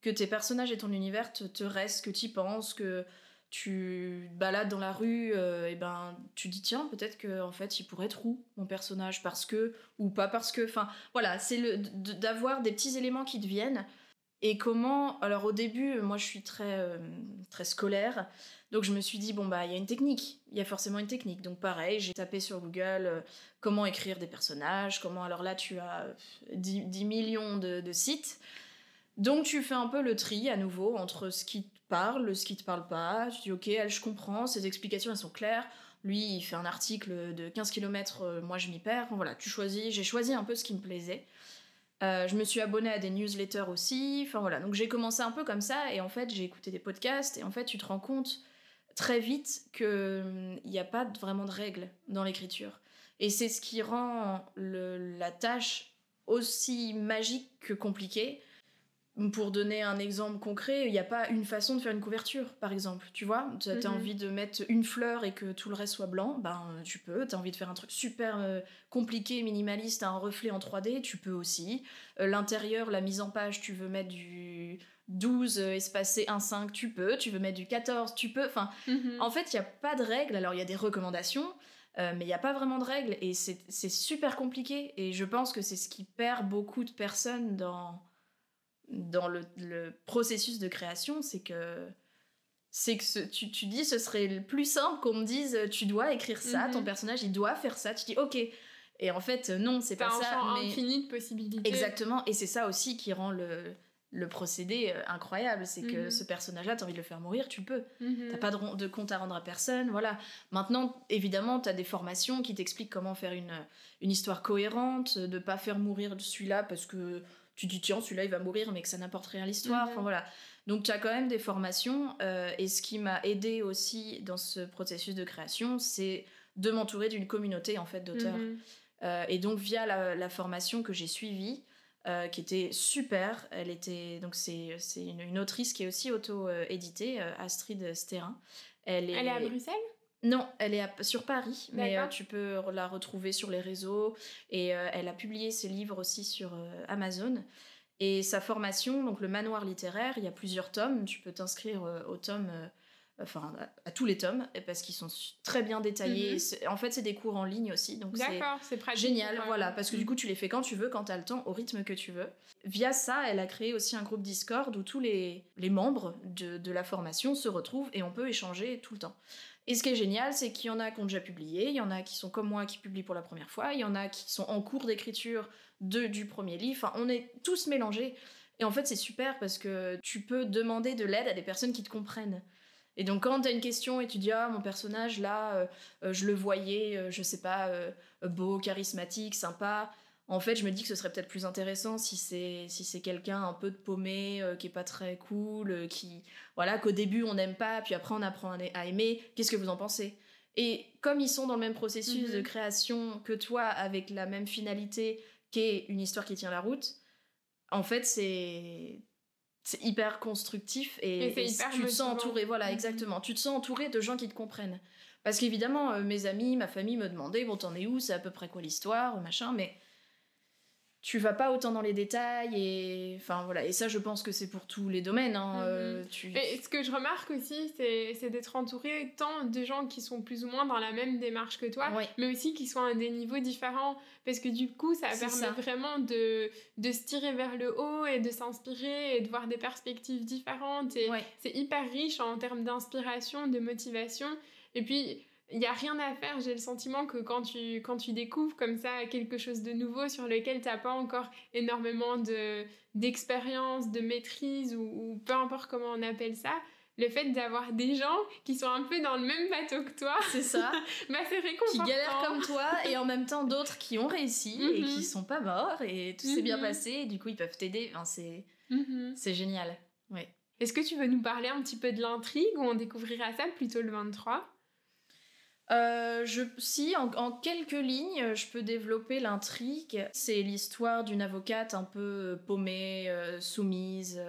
que tes personnages et ton univers te, te restent, que tu penses, que tu balades dans la rue, et ben tu dis tiens peut-être que en fait il pourrait être où mon personnage? Parce que ou pas parce que, enfin voilà c'est le d'avoir des petits éléments qui te viennent et comment alors au début moi je suis très très scolaire donc je me suis dit, bon, bah, il y a une technique, il y a forcément une technique. Donc pareil, j'ai tapé sur Google euh, comment écrire des personnages, comment, alors là, tu as 10, 10 millions de, sites. Donc tu fais un peu le tri à nouveau entre ce qui te parle, ce qui te parle pas. Tu dis, ok, elle, je comprends, ces explications, elles sont claires. Lui, il fait un article de 15 km, euh, moi, je m'y perds. Voilà, tu choisis, j'ai choisi un peu ce qui me plaisait. Euh, je me suis abonnée à des newsletters aussi. Enfin voilà, donc j'ai commencé un peu comme ça et en fait j'ai écouté des podcasts et en fait tu te rends compte très vite qu'il n'y hum, a pas vraiment de règles dans l'écriture. Et c'est ce qui rend la tâche aussi magique que compliquée. Pour donner un exemple concret, il n'y a pas une façon de faire une couverture, par exemple. Tu vois, tu as mhm. envie de mettre une fleur et que tout le reste soit blanc, ben tu peux. Tu as envie de faire un truc super euh, compliqué, minimaliste, un reflet en 3D, tu peux aussi. Euh, l'intérieur, la mise en page, tu veux mettre du 12 euh, espacé 1, 5, tu peux. Tu veux mettre du 14, tu peux. Enfin, mhm. en fait, il n'y a pas de règles. Alors, il y a des recommandations, euh, mais il n'y a pas vraiment de règles. Et c'est super compliqué. Et je pense que c'est ce qui perd beaucoup de personnes dans, dans le, processus de création. C'est que c'est que tu, tu, dis ce serait le plus simple qu'on me dise tu dois écrire ça, ton mhm. personnage il doit faire ça. Tu dis ok. Et en fait, non, c'est pas ça. Un mais... infini de possibilités. Exactement. Et c'est ça aussi qui rend le le procédé euh, incroyable, c'est que mhm. ce personnage-là, t'as envie de le faire mourir, tu peux. Mhm. T'as pas de, compte à rendre à personne, voilà. Maintenant, évidemment, t'as des formations qui t'expliquent comment faire une, une histoire cohérente, de pas faire mourir celui-là parce que tu dis tiens, celui-là il va mourir, mais que ça n'apporte rien à l'histoire. Mhm. Enfin voilà. Donc tu as quand même des formations, euh, et ce qui m'a aidé aussi dans ce processus de création, c'est de m'entourer d'une communauté en fait d'auteurs. Euh, et donc via la, la formation que j'ai suivie, euh, qui était super. Elle était donc c'est une, une, autrice qui est aussi auto-éditée, euh, Astrid Sterrin. Elle est, elle est à Bruxelles? Non, elle est sur Paris, mais euh, tu peux la retrouver sur les réseaux. Et elle a publié ses livres aussi sur Amazon. Et sa formation, donc le manoir littéraire, il y a plusieurs tomes. Tu peux t'inscrire au tome enfin à, tous les tomes parce qu'ils sont très bien détaillés. Mhm. En fait, c'est des cours en ligne aussi, donc c'est génial, voilà, parce que du mhm. coup, tu les fais quand tu veux, quand tu as le temps, au rythme que tu veux. Via ça, elle a créé aussi un groupe Discord où tous les, les membres de, de la formation se retrouvent et on peut échanger tout le temps. Et ce qui est génial, c'est qu'il y en a qui ont déjà publié, il y en a qui sont comme moi qui publient pour la première fois, il y en a qui sont en cours d'écriture du premier livre. Enfin, on est tous mélangés. Et en fait, c'est super parce que tu peux demander de l'aide à des personnes qui te comprennent. Et donc quand tu as une question et tu dis ah mon personnage là euh, euh, je le voyais euh, je sais pas beau charismatique sympa en fait je me dis que ce serait peut-être plus intéressant si c'est si c'est quelqu'un un peu de paumé qui est pas très cool qui voilà qu'au début on n'aime pas puis après on apprend à aimer. Qu'est-ce que vous en pensez? Et comme ils sont dans le même processus de mhm. création que toi avec la même finalité qu'est une histoire qui tient la route en fait c'est c'est hyper constructif et, tu te sens entouré voilà mhm. exactement. Tu te sens entouré de gens qui te comprennent. Parce qu'évidemment euh, mes amis ma famille me demandaient bon t'en es où? C'est à peu près quoi l'histoire? Machin mais tu vas pas autant dans les détails et enfin voilà. Et ça je pense que c'est pour tous les domaines hein, mhm. euh, ce que je remarque aussi c'est d'être entouré tant de gens qui sont plus ou moins dans la même démarche que toi mais aussi qui sont à des niveaux différents. Parce que du coup ça permet vraiment de, de se tirer vers le haut et de s'inspirer et de voir des perspectives différentes. Et c'est hyper riche en termes d'inspiration de motivation. Et puis il n'y a rien à faire. J'ai le sentiment que quand tu, quand tu découvres comme ça quelque chose de nouveau sur lequel tu n'as pas encore énormément de, d'expérience, de maîtrise ou, peu importe comment on appelle ça, le fait d'avoir des gens qui sont un peu dans le même bateau que toi, c'est ça, bah c'est réconfortant. Qui galèrent comme toi et en même temps d'autres qui ont réussi et qui mhm. sont pas morts et tout s'est bien mhm. passé et du coup ils peuvent t'aider. Enfin, c'est, mhm. c'est génial. Ouais. Est-ce que tu veux nous parler un petit peu de l'intrigue ou on découvrira ça plutôt le 23 euh, je, si, en, quelques lignes, je peux développer l'intrigue. C'est l'histoire d'une avocate un peu euh, paumée, euh, soumise,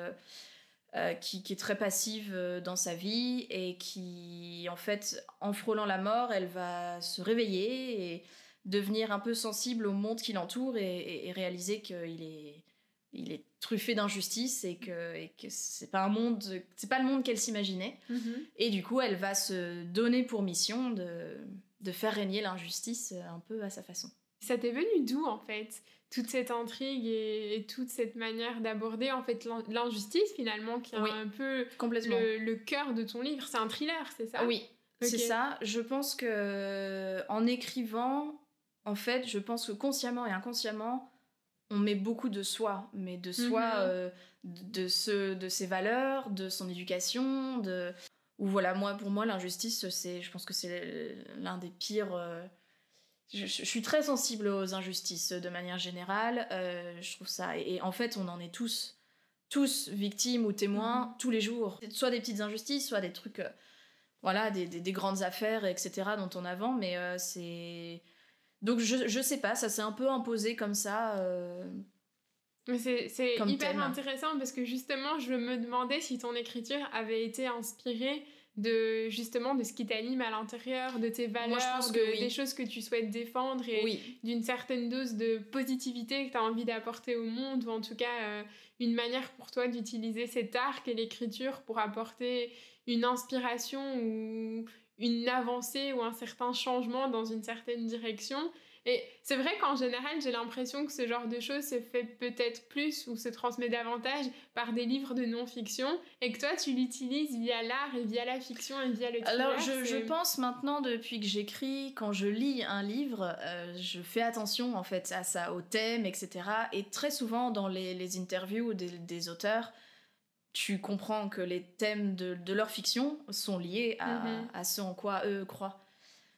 qui, est très passive dans sa vie et qui, en fait, en frôlant la mort, elle va se réveiller et devenir un peu sensible au monde qui l'entoure et, réaliser qu'il est il est truffé d'injustice et que, et que c'est pas un monde, c'est pas le monde qu'elle s'imaginait. Mhm. Et du coup, elle va se donner pour mission de, de faire régner l'injustice un peu à sa façon. Ça t'est venu d'où en fait toute cette intrigue et, toute cette manière d'aborder en fait l'injustice finalement qui est un peu le, le cœur de ton livre? C'est un thriller, c'est ça? Oui, c'est ça. Je pense que en écrivant, en fait, je pense que consciemment et inconsciemment, on met beaucoup de soi, mais de soi, mhm. euh, de, ce, de ses valeurs, de son éducation, de ou voilà, moi pour moi l'injustice, c'est, je pense que c'est l'un des pires. Euh, je, suis très sensible aux injustices de manière générale. Euh, je trouve ça et, en fait on en est tous, tous victimes ou témoins mhm. tous les jours. Soit des petites injustices, soit des trucs, voilà, des, des, grandes affaires, etc. dont on a vent, mais c'est donc je, je sais pas, ça s'est un peu imposé comme ça. Euh, c'est hyper intéressant parce que justement, je me demandais si ton écriture avait été inspirée de justement de ce qui t'anime à l'intérieur, de tes valeurs, de, des choses que tu souhaites défendre et d'une certaine dose de positivité que tu as envie d'apporter au monde, ou en tout cas euh, une manière pour toi d'utiliser cet art qu'est l'écriture pour apporter une inspiration ou une avancée ou un certain changement dans une certaine direction. Et c'est vrai qu'en général, j'ai l'impression que ce genre de choses se fait peut-être plus ou se transmet davantage par des livres de non-fiction et que toi, tu l'utilises via l'art et via la fiction et via le thriller. Alors, je, pense maintenant, depuis que j'écris, quand je lis un livre, euh, je fais attention en fait à ça, au thème, etc. Et très souvent, dans les, interviews des, des auteurs, tu comprends que les thèmes de, de leur fiction sont liés à, mhm. à, ce en quoi eux croient.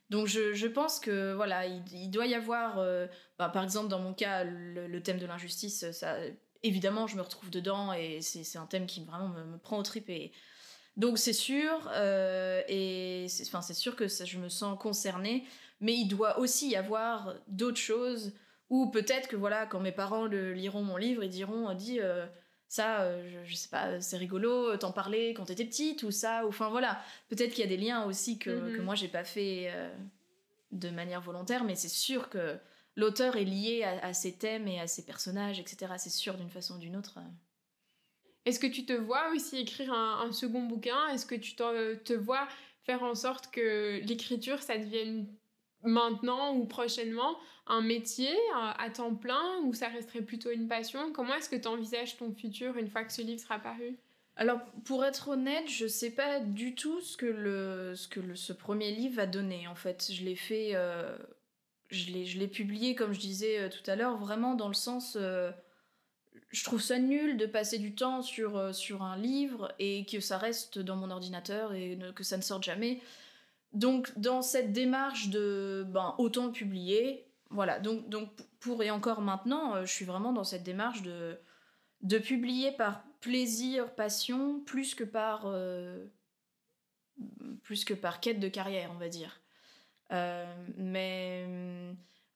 Donc je, je pense que voilà, il, doit y avoir, euh, bah, par exemple dans mon cas, le, thème de l'injustice, ça, évidemment je me retrouve dedans et c'est un thème qui vraiment me, prend au trip et donc c'est sûr euh, et c'est enfin c'est sûr que ça, je me sens concernée, mais il doit aussi y avoir d'autres choses ou peut-être que voilà quand mes parents le, liront mon livre ils diront dit euh, ça, euh, je, sais pas, c'est rigolo, euh, t'en parler quand t'étais petite ou ça, ou enfin voilà. Peut-être qu'il y a des liens aussi que, que mhm. moi j'ai pas fait euh, de manière volontaire, mais c'est sûr que l'auteur est lié à, à, ses thèmes et à ses personnages, etc. C'est sûr d'une façon ou d'une autre. Est-ce que tu te vois aussi écrire un, un second bouquin? Est-ce que tu te vois faire en sorte que l'écriture, ça devienne maintenant ou prochainement? Un métier euh, à temps plein ou ça resterait plutôt une passion? Comment est-ce que tu envisages ton futur une fois que ce livre sera paru? Alors, pour être honnête, je sais pas du tout ce que, le, ce, que le, ce premier livre va donner. En fait, je l'ai fait, euh, je l'ai publié, comme je disais euh, tout à l'heure, vraiment dans le sens. je trouve ça nul de passer du temps sur, sur un livre et que ça reste dans mon ordinateur et que ça ne sorte jamais. Donc, dans cette démarche de ben, autant publier, voilà. Donc, donc, pour et encore maintenant, euh, je suis vraiment dans cette démarche de, publier par plaisir, passion, plus que par, euh, plus que par quête de carrière, on va dire. Euh, mais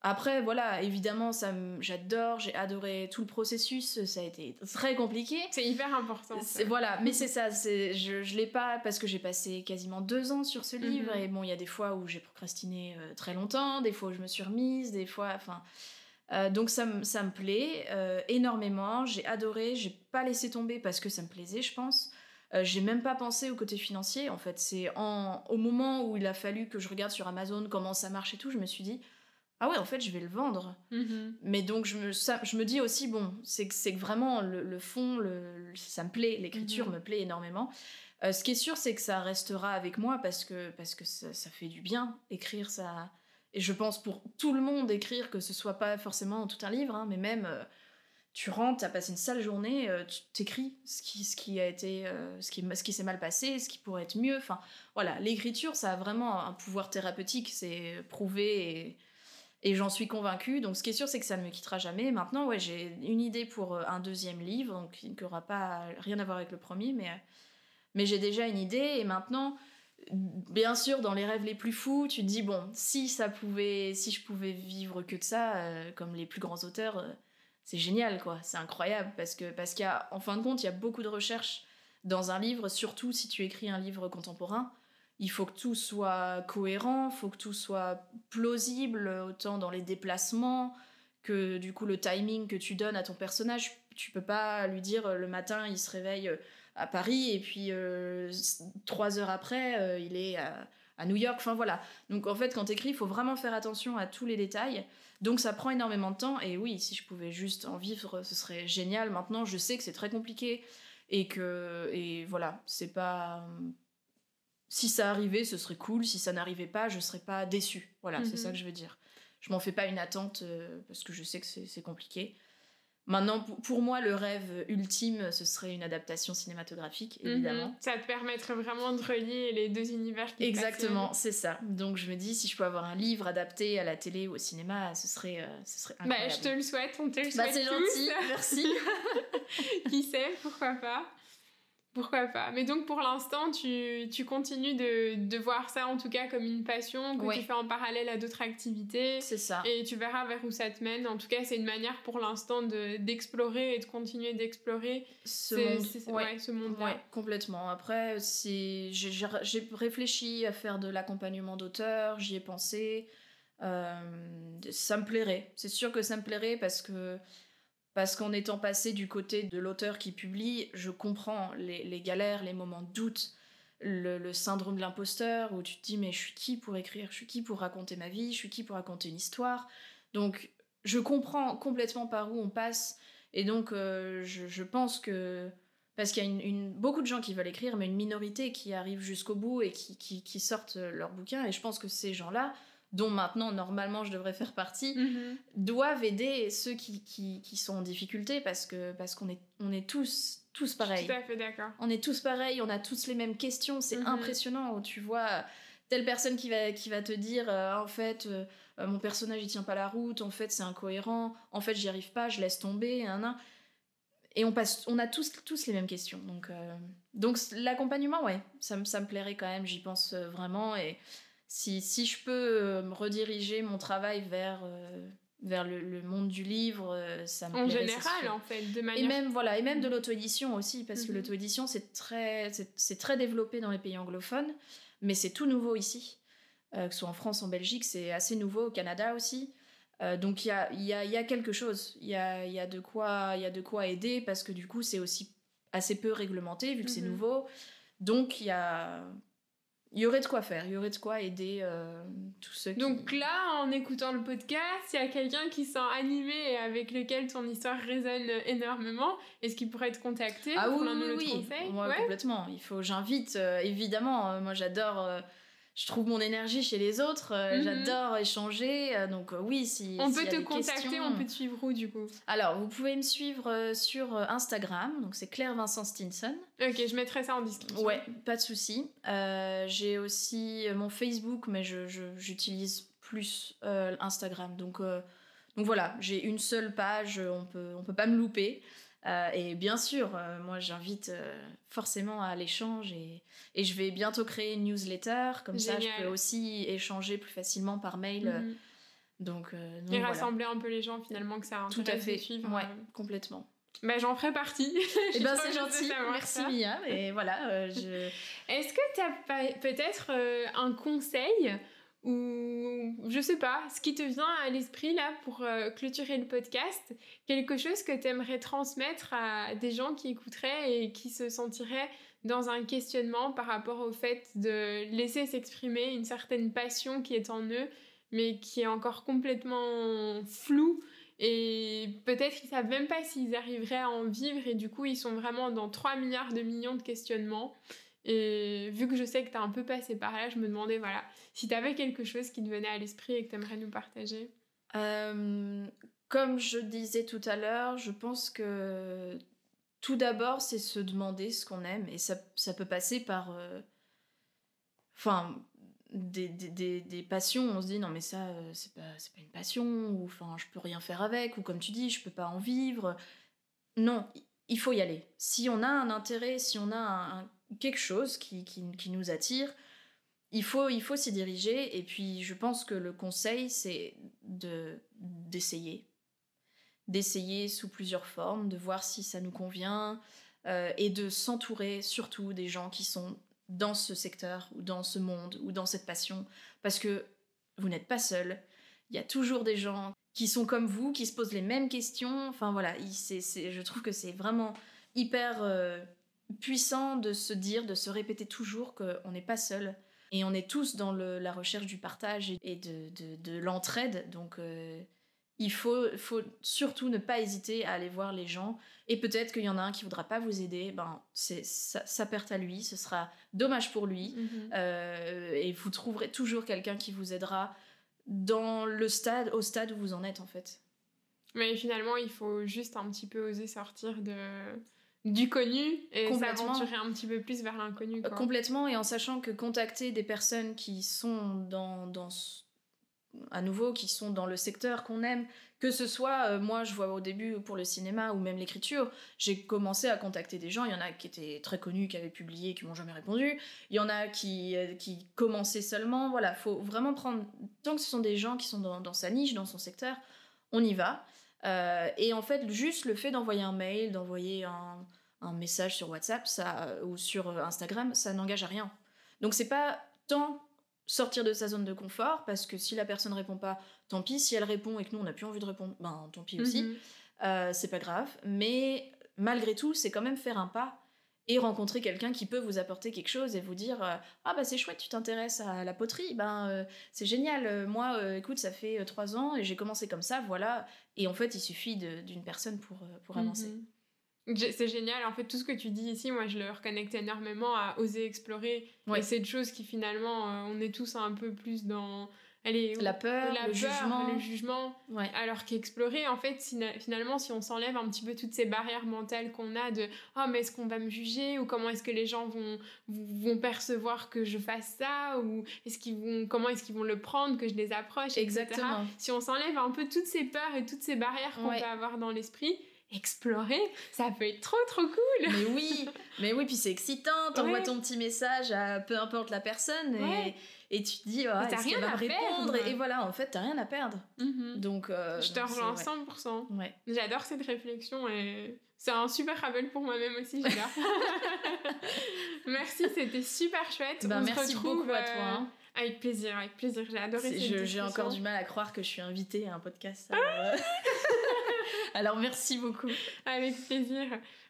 après, voilà, évidemment, ça j'adore, j'ai adoré tout le processus, ça a été très compliqué. C'est hyper important. Voilà, mais c'est ça, je, je l'ai pas parce que j'ai passé quasiment deux ans sur ce livre, mhm. et bon, il y a des fois où j'ai procrastiné euh, très longtemps, des fois où je me suis remise, des fois, enfin... Euh, donc ça, ça me plaît euh, énormément, j'ai adoré, j'ai pas laissé tomber parce que ça me plaisait, je pense. j'ai même pas pensé au côté financier, en fait. C'est au moment où il a fallu que je regarde sur Amazon comment ça marche et tout, je me suis dit, ah ouais, en fait, je vais le vendre. Mm-hmm. Mais donc, je me, je me dis aussi, bon, c'est que vraiment le, fond, le, ça me plaît, l'écriture mm-hmm. me plaît énormément. Euh, ce qui est sûr, c'est que ça restera avec moi parce que, parce que ça, fait du bien, écrire ça. Et je pense pour tout le monde, écrire, que ce soit pas forcément tout un livre, hein, mais même euh, tu rentres, tu as passé une sale journée, euh, tu t'écris ce qui, ce qui a été, ce qui, ce qui s'est mal passé, ce qui pourrait être mieux. Enfin, voilà, l'écriture, ça a vraiment un pouvoir thérapeutique, c'est prouvé et et j'en suis convaincue. Donc, ce qui est sûr, c'est que ça ne me quittera jamais. Maintenant, ouais, j'ai une idée pour euh, un deuxième livre, donc qui n'aura pas rien à voir avec le premier, mais, mais j'ai déjà une idée. Et maintenant, bien sûr, dans les rêves les plus fous, tu te dis bon, si ça pouvait, si je pouvais vivre que de ça, euh, comme les plus grands auteurs, euh, c'est génial, quoi. C'est incroyable parce que parce qu'il y a, en fin de compte, il y a beaucoup de recherches dans un livre, surtout si tu écris un livre contemporain il faut que tout soit cohérent, il faut que tout soit plausible, autant dans les déplacements que du coup le timing que tu donnes à ton personnage. tu peux pas lui dire le matin il se réveille à Paris et puis trois heures après il est à, à, New York. Enfin voilà. Donc en fait quand t'écris il faut vraiment faire attention à tous les détails. Donc ça prend énormément de temps et oui si je pouvais juste en vivre ce serait génial. Maintenant je sais que c'est très compliqué et que et voilà c'est pas si ça arrivait, ce serait cool. Si ça n'arrivait pas, je serais pas déçue. Voilà, c'est ça mhm. que je veux dire. Je m'en fais pas une attente euh, parce que je sais que c'est compliqué. Maintenant, pour moi, le rêve ultime, ce serait une adaptation cinématographique, mhm. évidemment. Ça te permettrait vraiment de relier les deux univers qui Exactement, c'est ça. Donc je me dis, si je peux avoir un livre adapté à la télé ou au cinéma, ce serait, euh, ce serait incroyable. Bah, je te le souhaite, on te le bah, souhaite. c'est gentil, merci. qui sait, pourquoi pas. Pourquoi pas Mais donc pour l'instant, tu, tu continues de, de, voir ça en tout cas comme une passion que tu fais en parallèle à d'autres activités. C'est ça. Et tu verras vers où ça te mène. En tout cas, c'est une manière pour l'instant d'explorer et de continuer d'explorer ce monde. Ouais. monde-là. Ouais, complètement. Après, j'ai réfléchi à faire de l'accompagnement d'auteur, j'y ai pensé. Euh, ça me plairait. C'est sûr que ça me plairait parce que parce qu'en étant passé du côté de l'auteur qui publie, je comprends les, galères, les moments de doute, le, syndrome de l'imposteur, où tu te dis mais je suis qui pour écrire, je suis qui pour raconter ma vie, je suis qui pour raconter une histoire? Donc je comprends complètement par où on passe, et donc euh, je, pense que... Parce qu'il y a beaucoup de gens qui veulent écrire, mais une minorité qui arrive jusqu'au bout et qui, qui sortent leur bouquin, et je pense que ces gens-là, dont maintenant normalement je devrais faire partie, mhm. doivent aider ceux qui, qui, sont en difficulté parce que parce qu'on est, on est tous, tous pareils. tout à fait d'accord. On est tous pareils, on a tous les mêmes questions, c'est mhm. impressionnant. Tu vois telle personne qui va, qui va te dire euh, en fait euh, euh, mon personnage il tient pas la route, en fait c'est incohérent, en fait j'y arrive pas, je laisse tomber, Et on, passe, on a tous, tous les mêmes questions. Donc, donc l'accompagnement, ouais, ça, ça me plairait quand même, j'y pense vraiment. Et si, si je peux euh, rediriger mon travail vers, euh, vers le, monde du livre, euh, ça me En général, en fait, de manière... Et même, voilà, et même de l'auto-édition aussi, parce que mhm. l'auto-édition, c'est très, c'est, très développé dans les pays anglophones, mais c'est tout nouveau ici. que ce soit en France, en Belgique, c'est assez nouveau, au Canada aussi. donc il y a, y, a, y a, quelque chose, il y a, y, a de quoi, y a de quoi aider, parce que du coup, c'est aussi assez peu réglementé, vu que c'est mhm. nouveau. Donc il y a il y aurait de quoi faire, il y aurait de quoi aider euh, tous ceux qui... Donc là, en écoutant le podcast, il y a quelqu'un qui sent animé et avec lequel ton histoire résonne énormément. Est-ce qu'il pourrait te contacter ah, pour oui, oui, oui. conseil? Moi, complètement. Il faut, j'invite, euh, évidemment, euh, moi j'adore je trouve mon énergie chez les autres. Euh, mhm. J'adore échanger. Euh, donc euh, oui, si on peut te contacter, on peut te suivre où du coup? Alors vous pouvez me suivre sur Instagram. Donc c'est Claire Vincent Stinson. Ok, je mettrai ça en description. Ouais, pas de souci. J'ai aussi mon Facebook, mais j'utilise plus Instagram. Donc donc voilà, j'ai une seule page. On peut on peut pas me louper. Euh, et bien sûr, euh, moi j'invite euh, forcément à l'échange et, et, je vais bientôt créer une newsletter, comme ça je peux aussi échanger plus facilement par mail. Mhm. donc, et rassembler un peu les gens finalement que ça a Tout à fait, suivre. Ouais, complètement. Bah, j'en ferai partie. Eh ben c'est gentil, merci Mia. Et voilà, je... Est-ce que tu as peut-être un conseil ou je sais pas, ce qui te vient à l'esprit là pour euh, clôturer le podcast, quelque chose que tu aimerais transmettre à des gens qui écouteraient et qui se sentiraient dans un questionnement par rapport au fait de laisser s'exprimer une certaine passion qui est en eux, mais qui est encore complètement floue et peut-être qu'ils savent même pas s'ils arriveraient à en vivre et du coup ils sont vraiment dans 3 milliards de millions de questionnements. Et vu que je sais que tu as un peu passé par là, je me demandais, voilà, si tu avais quelque chose qui te venait à l'esprit et que tu aimerais nous partager. Euh, comme je disais tout à l'heure, je pense que tout d'abord, c'est se demander ce qu'on aime. Et ça, ça, peut passer par... Euh, enfin, des, des, des, passions, on se dit non mais ça euh, c'est pas, pas une passion, ou enfin je peux rien faire avec, ou comme tu dis, je peux pas en vivre. Non, il faut y aller. Si on a un intérêt, si on a un, quelque chose qui, qui, nous attire, il faut, il faut s'y diriger. Et puis, je pense que le conseil, c'est de, d'essayer. D'essayer sous plusieurs formes, de voir si ça nous convient, euh, et de s'entourer surtout des gens qui sont dans ce secteur, ou dans ce monde, ou dans cette passion. Parce que vous n'êtes pas seul. Il y a toujours des gens qui sont comme vous, qui se posent les mêmes questions. Enfin voilà, je trouve que c'est vraiment hyper euh, puissant de se dire, de se répéter toujours qu'on n'est pas seul. Et on est tous dans la recherche du partage et de, l'entraide. Donc euh, il faut, faut surtout ne pas hésiter à aller voir les gens. Et peut-être qu'il y en a un qui voudra pas vous aider. Ben, c'est sa, perte à lui. Ce sera dommage pour lui. Mm-hmm. Euh, et vous trouverez toujours quelqu'un qui vous aidera dans le stade, au stade où vous en êtes en fait. Mais finalement, il faut juste un petit peu oser sortir de du connu et s'aventurer un petit peu plus vers l'inconnu. Complètement, et en sachant que contacter des personnes qui sont dans, dans à nouveau, qui sont dans le secteur qu'on aime, que ce soit, euh, moi je vois au début pour le cinéma ou même l'écriture, j'ai commencé à contacter des gens, il y en a qui étaient très connus, qui avaient publié, qui m'ont jamais répondu, il y en a qui, euh, qui commençaient seulement, voilà, faut vraiment prendre, tant que ce sont des gens qui sont dans, dans sa niche, dans son secteur, on y va. Euh, et en fait, juste le fait d'envoyer un mail, d'envoyer un, un, message sur WhatsApp ça, ou sur Instagram, ça n'engage à rien. Donc c'est pas tant sortir de sa zone de confort, parce que si la personne répond pas, tant pis. Si elle répond et que nous, on n'a plus envie de répondre, ben tant pis aussi. Mhm. Euh, c'est pas grave. Mais malgré tout, c'est quand même faire un pas et rencontrer quelqu'un qui peut vous apporter quelque chose et vous dire euh, ah bah c'est chouette tu t'intéresses à la poterie ben euh, c'est génial moi écoute ça fait trois ans et j'ai commencé comme ça voilà et en fait il suffit d'une personne pour pour avancer mhm. C'est génial. En fait tout ce que tu dis ici moi je le reconnecte énormément à oser explorer. Et une chose qui finalement on est tous un peu plus dans la peur, le, jugement. le jugement. Alors qu'explorer, en fait, finalement, si on s'enlève un petit peu toutes ces barrières mentales qu'on a de oh, mais est-ce qu'on va me juger? Ou comment est-ce que les gens vont, vont percevoir que je fasse ça? Ou est-ce qu'ils vont, comment est-ce qu'ils vont le prendre, que je les approche, Exactement. Si on s'enlève un peu toutes ces peurs et toutes ces barrières qu'on peut avoir dans l'esprit, explorer, ça peut être trop trop cool. Mais oui, mais oui, puis c'est excitant, t'envoies ton petit message à peu importe la personne et et tu te dis oh, t'as rien à répondre? Et, voilà en fait t'as rien à perdre. Mm-hmm. donc euh, je te rejoins 100% ouais. j'adore cette réflexion et c'est un super rappel pour moi-même aussi j'adore. Merci c'était super chouette. Ben, merci beaucoup à toi euh, hein. avec plaisir avec plaisir. J'ai adoré j'ai encore du mal à croire que je suis invitée à un podcast alors, euh. alors merci beaucoup avec plaisir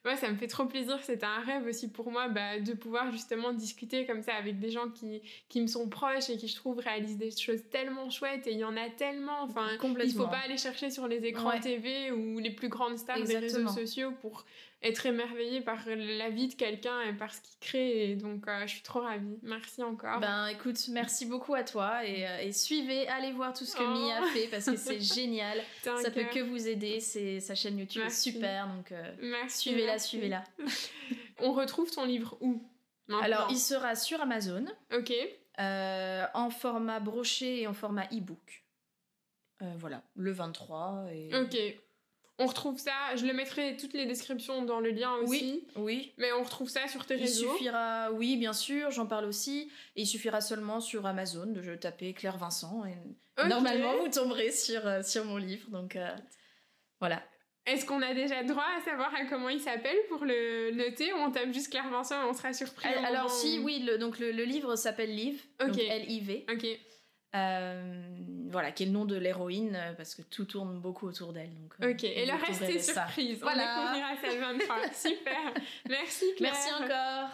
Ouais, ça me fait trop plaisir. C'était un rêve aussi pour moi bah, de pouvoir justement discuter comme ça avec des gens qui, qui me sont proches et qui, je trouve, réalisent des choses tellement chouettes. Et il y en a tellement. Enfin, il faut pas aller chercher sur les écrans TV ou les plus grandes stars des réseaux sociaux pour être émerveillé par la vie de quelqu'un et par ce qu'il crée. Et donc, euh, je suis trop ravie. Merci encore. Ben, écoute, merci beaucoup à toi. Et, euh, suivez, allez voir tout ce que Mia oh. fait parce que c'est génial. Ça peut que vous aider. C'est sa chaîne YouTube est super. Donc, euh, suivez-la, suivez-la. On retrouve ton livre où Alors, il sera sur Amazon. Ok. en format broché et en format e-book. voilà, le 23. Et... Ok. On retrouve ça, je le mettrai toutes les descriptions dans le lien aussi. Oui, oui. Mais on retrouve ça sur tes réseaux. Il suffira, oui, bien sûr, j'en parle aussi. Et il suffira seulement sur Amazon de taper Claire Vincent. Et Normalement, vous tomberez sur, euh, sur mon livre. Donc euh, voilà. Est-ce qu'on a déjà droit à savoir comment il s'appelle pour le noter ou on tape juste Claire Vincent et on sera surpris Alors, si, oui, le, donc le, livre s'appelle Liv. Ok. L-I-V. Ok. Euh, voilà, qui est le nom de l'héroïne, euh, parce que tout tourne beaucoup autour d'elle. Donc, euh, ok, et le reste est surprise. Voilà. On découvrira ça le 23. Super. Merci Claire. Merci encore.